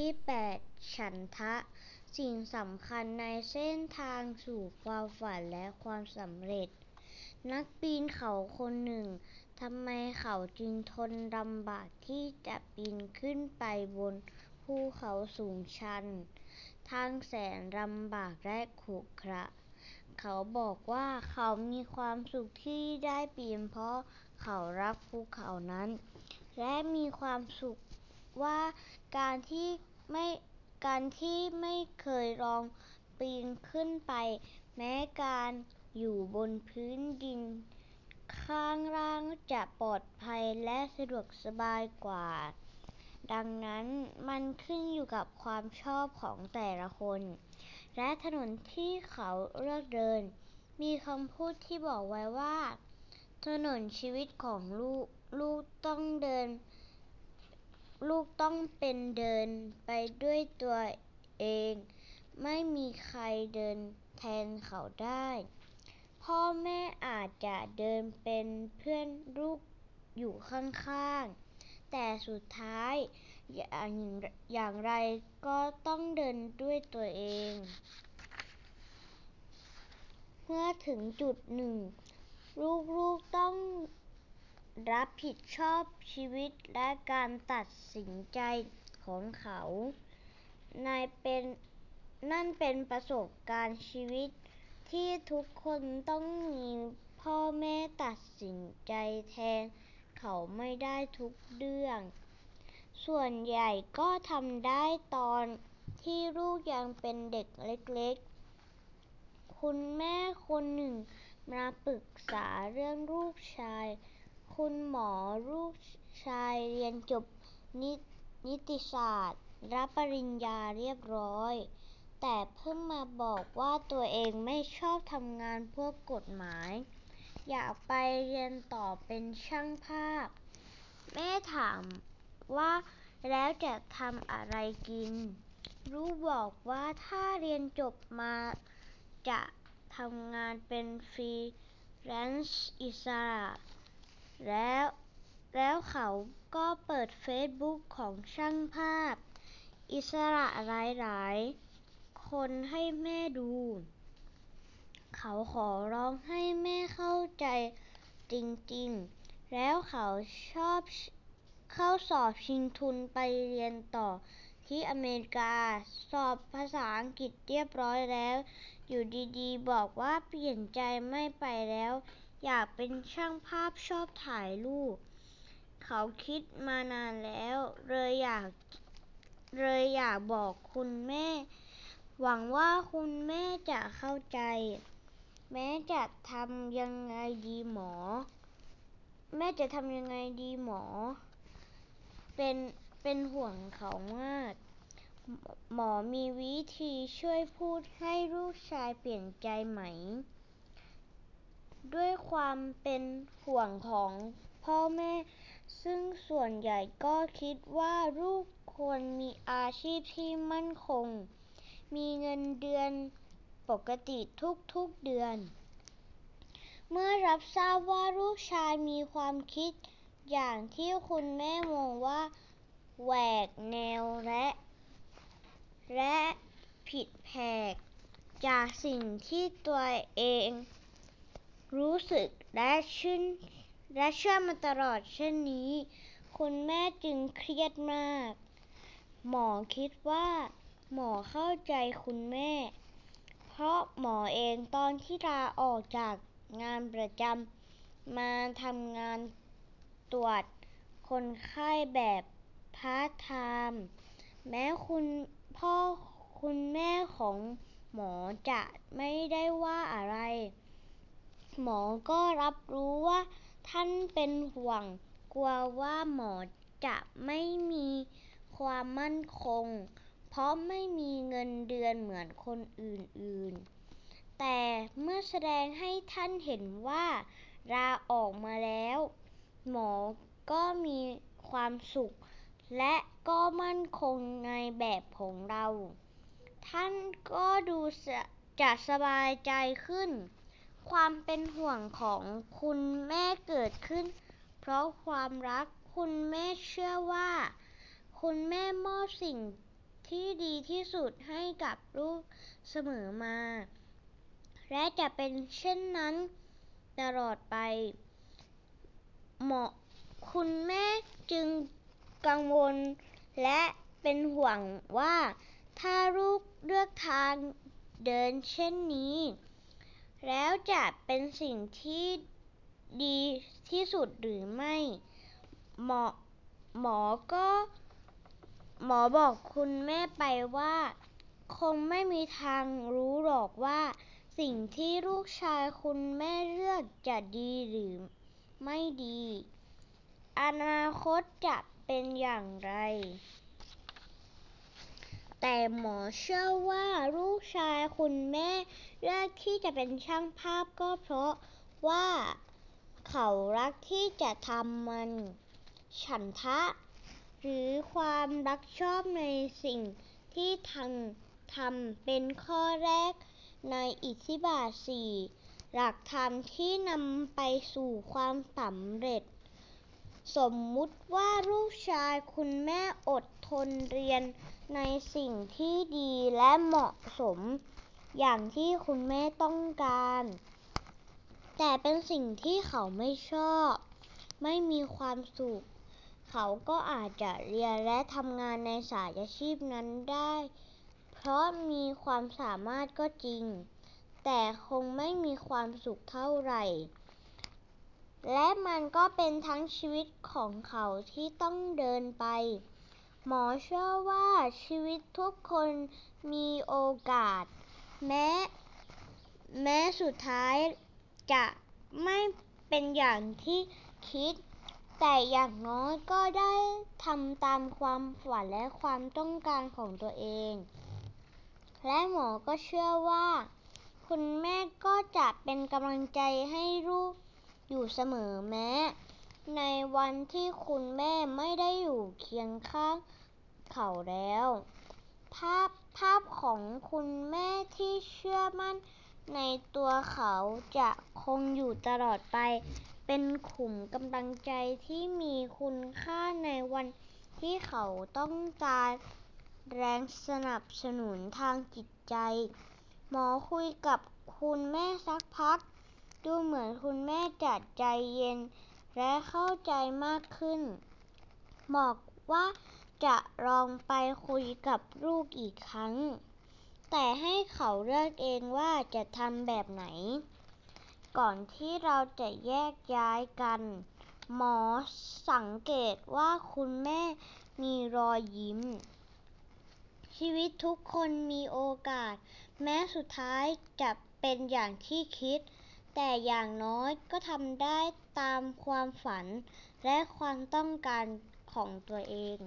ที่ 8 ฉันทะ สิ่งสำคัญในเส้นทางสู่ความฝันและความสำเร็จ นักปีนเขาคนหนึ่งทำไมเขาจึงทนลำบากที่จะปีนขึ้นไปบนภูเขาสูงชัน ทางแสนลำบากและขรุขระ เขาบอกว่าเขามีความสุขที่ได้ปีนเพราะเขารักภูเขานั้น และมีความสุข ว่าการที่ไม่การที่ไม่เคยลองปีนขึ้นไป แม้การอยู่บนพื้นดิน ข้างล่างจะปลอดภัยและสะดวกสบายกว่า ดังนั้นมันขึ้นอยู่กับความชอบของแต่ละคน และถนนที่เขาเลือกเดิน มีคำพูดที่บอกไว้ว่า ถนนชีวิตของลูกลูกต้องเดิน ลูกต้องเป็นเดินไปด้วยตัวเอง ไม่มีใครเดินแทนเขาได้ พ่อแม่อาจจะเดินเป็นเพื่อนลูกอยู่ข้างๆ แต่สุดท้ายอย่างไรก็ต้องเดินด้วยตัวเอง เมื่อถึงจุดหนึ่ง ลูกๆต้อง รับผิดชอบชีวิตและการตัดสินใจของเขานั่นเป็นประสบการณ์ชีวิตที่ทุกคนต้องมีพ่อแม่ตัดสินใจแทนเขาไม่ได้ทุกเรื่อง ส่วนใหญ่ก็ทำได้ตอนที่ลูกยังเป็นเด็กเล็กๆ คุณแม่คนหนึ่งมาปรึกษาเรื่องลูกชาย คุณหมอลูกชายเรียนจบนิติศาสตร์ รับปริญญาเรียบร้อย แต่เพิ่งมาบอกว่าตัวเองไม่ชอบทำงานพวกกฎหมาย อยากไปเรียนต่อเป็นช่างภาพ แม่ถามว่าแล้วจะทำอะไรกิน ลูกบอกว่าถ้าเรียนจบมาจะทำงานเป็นฟรีแลนซ์อิสระ แล้ว แล้วเขาก็เปิดเฟซบุ๊กของช่างภาพ อิสระหลายๆ คนให้แม่ดู เขาขอร้องให้แม่เข้าใจจริงๆ แล้วเขาชอบเข้าสอบชิงทุนไปเรียนต่อที่อเมริกา สอบภาษาอังกฤษเรียบร้อยแล้ว อยู่ดีๆ บอกว่าเปลี่ยนใจไม่ไปแล้ว อยากเป็นช่างภาพชอบถ่ายรูป เขาคิดมานานแล้ว เลยอยาก เลยอยากบอกคุณแม่ หวังว่าคุณแม่จะเข้าใจ แม่จะทำยังไงดีหมอ เป็นเป็นห่วงเขามาก หมอมีวิธีช่วยพูดให้ลูกชายเปลี่ยนใจไหม ด้วยความเป็นห่วงของพ่อแม่ ซึ่งส่วนใหญ่ก็คิดว่าลูกควรมีอาชีพที่มั่นคง มีเงินเดือนปกติทุกๆเดือน เมื่อรับทราบว่าลูกชายมีความคิดอย่างที่คุณแม่มองว่าแหวกแนวและ และผิดแผกจากสิ่งที่ตัวเอง รู้สึกและชื้นและเชื่อมาตลอดเช่นนี้ คุณแม่จึงเครียดมาก หมอคิดว่า หมอเข้าใจคุณแม่ เพราะหมอเองตอนที่ลาออกจากงานประจำมาทำงานตรวจคนไข้แบบพาร์ทไทม์แม้คุณพ่อคุณแม่ของหมอจะไม่ได้ว่าอะไร หมอก็รับรู้ว่าท่านเป็นห่วง กลัวว่าหมอจะไม่มีความมั่นคง เพราะไม่มีเงินเดือนเหมือนคนอื่นๆ แต่เมื่อแสดงให้ท่านเห็นว่าลาออกมาแล้ว หมอก็มีความสุข และก็มั่นคงในแบบของเรา ท่านก็ดูจะสบายใจขึ้น ความเป็นห่วงของคุณแม่เกิดขึ้น เพราะความรักคุณแม่เชื่อว่า คุณแม่มอบสิ่งที่ดีที่สุดให้กับลูกเสมอมา และจะเป็นเช่นนั้นตลอดไป เหมาะคุณแม่จึงกังวล และเป็นห่วงว่าถ้าลูกเลือกทางเดินเช่นนี้ แล้วจะเป็นสิ่งที่ดีที่สุดหรือไม่ หมอหมอก็ หมอบอกคุณแม่ไปว่า คงไม่มีทางรู้หรอกว่า สิ่งที่ลูกชายคุณแม่เลือกจะดีหรือไม่ดี อนาคตจะเป็นอย่างไร แต่หมอเชื่อว่าลูกชายคุณแม่เลือกที่จะเป็นช่างภาพก็เพราะว่าเขารักที่จะทำมัน ฉันทะ หรือความรับผิดชอบในสิ่งที่ทำเป็นข้อแรกในอิทธิบาทสี่หลักธรรมที่นำไปสู่ความสำเร็จ สมมุติว่าลูกชายคุณแม่อดทนเรียนในสิ่งที่ดีและเหมาะสม อย่างที่คุณแม่ต้องการ แต่เป็นสิ่งที่เขาไม่ชอบ ไม่มีความสุข เขาก็อาจจะเรียนและทำงานในสายอาชีพนั้นได้ เพราะมีความสามารถก็จริง แต่คงไม่มีความสุขเท่าไหร่ และมันก็เป็นทั้งชีวิตของเขาที่ต้องเดินไป หมอเชื่อว่าชีวิตทุกคนมีโอกาส แม้ แม้สุดท้ายจะไม่เป็นอย่างที่คิด แต่อย่างน้อยก็ได้ทำตามความฝันและความต้องการของตัวเอง และหมอก็เชื่อว่า คุณแม่ก็จะเป็นกำลังใจให้ลูก อยู่เสมอแม้ ในวันที่คุณแม่ไม่ได้อยู่เคียงข้างเขาแล้ว ภาพภาพของคุณแม่ที่เชื่อมั่นในตัวเขาจะคงอยู่ตลอดไป เป็นขุมกำลังใจที่มีคุณค่าในวันที่เขาต้องการแรงสนับสนุนทางจิตใจ หมอคุยกับคุณแม่สักพัก ดูเหมือนคุณแม่จะใจเย็น และเข้าใจมากขึ้น บอกว่าจะลองไปคุยกับลูกอีกครั้ง แต่ให้เขาเลือกเองว่าจะทำแบบไหน ก่อนที่เราจะแยกย้ายกัน หมอสังเกตว่าคุณแม่มีรอยยิ้ม ชีวิตทุกคนมีโอกาส แม้สุดท้ายจะเป็นอย่างที่คิด แต่อย่างน้อยก็ทำได้ตามความฝันและความต้องการของตัวเอง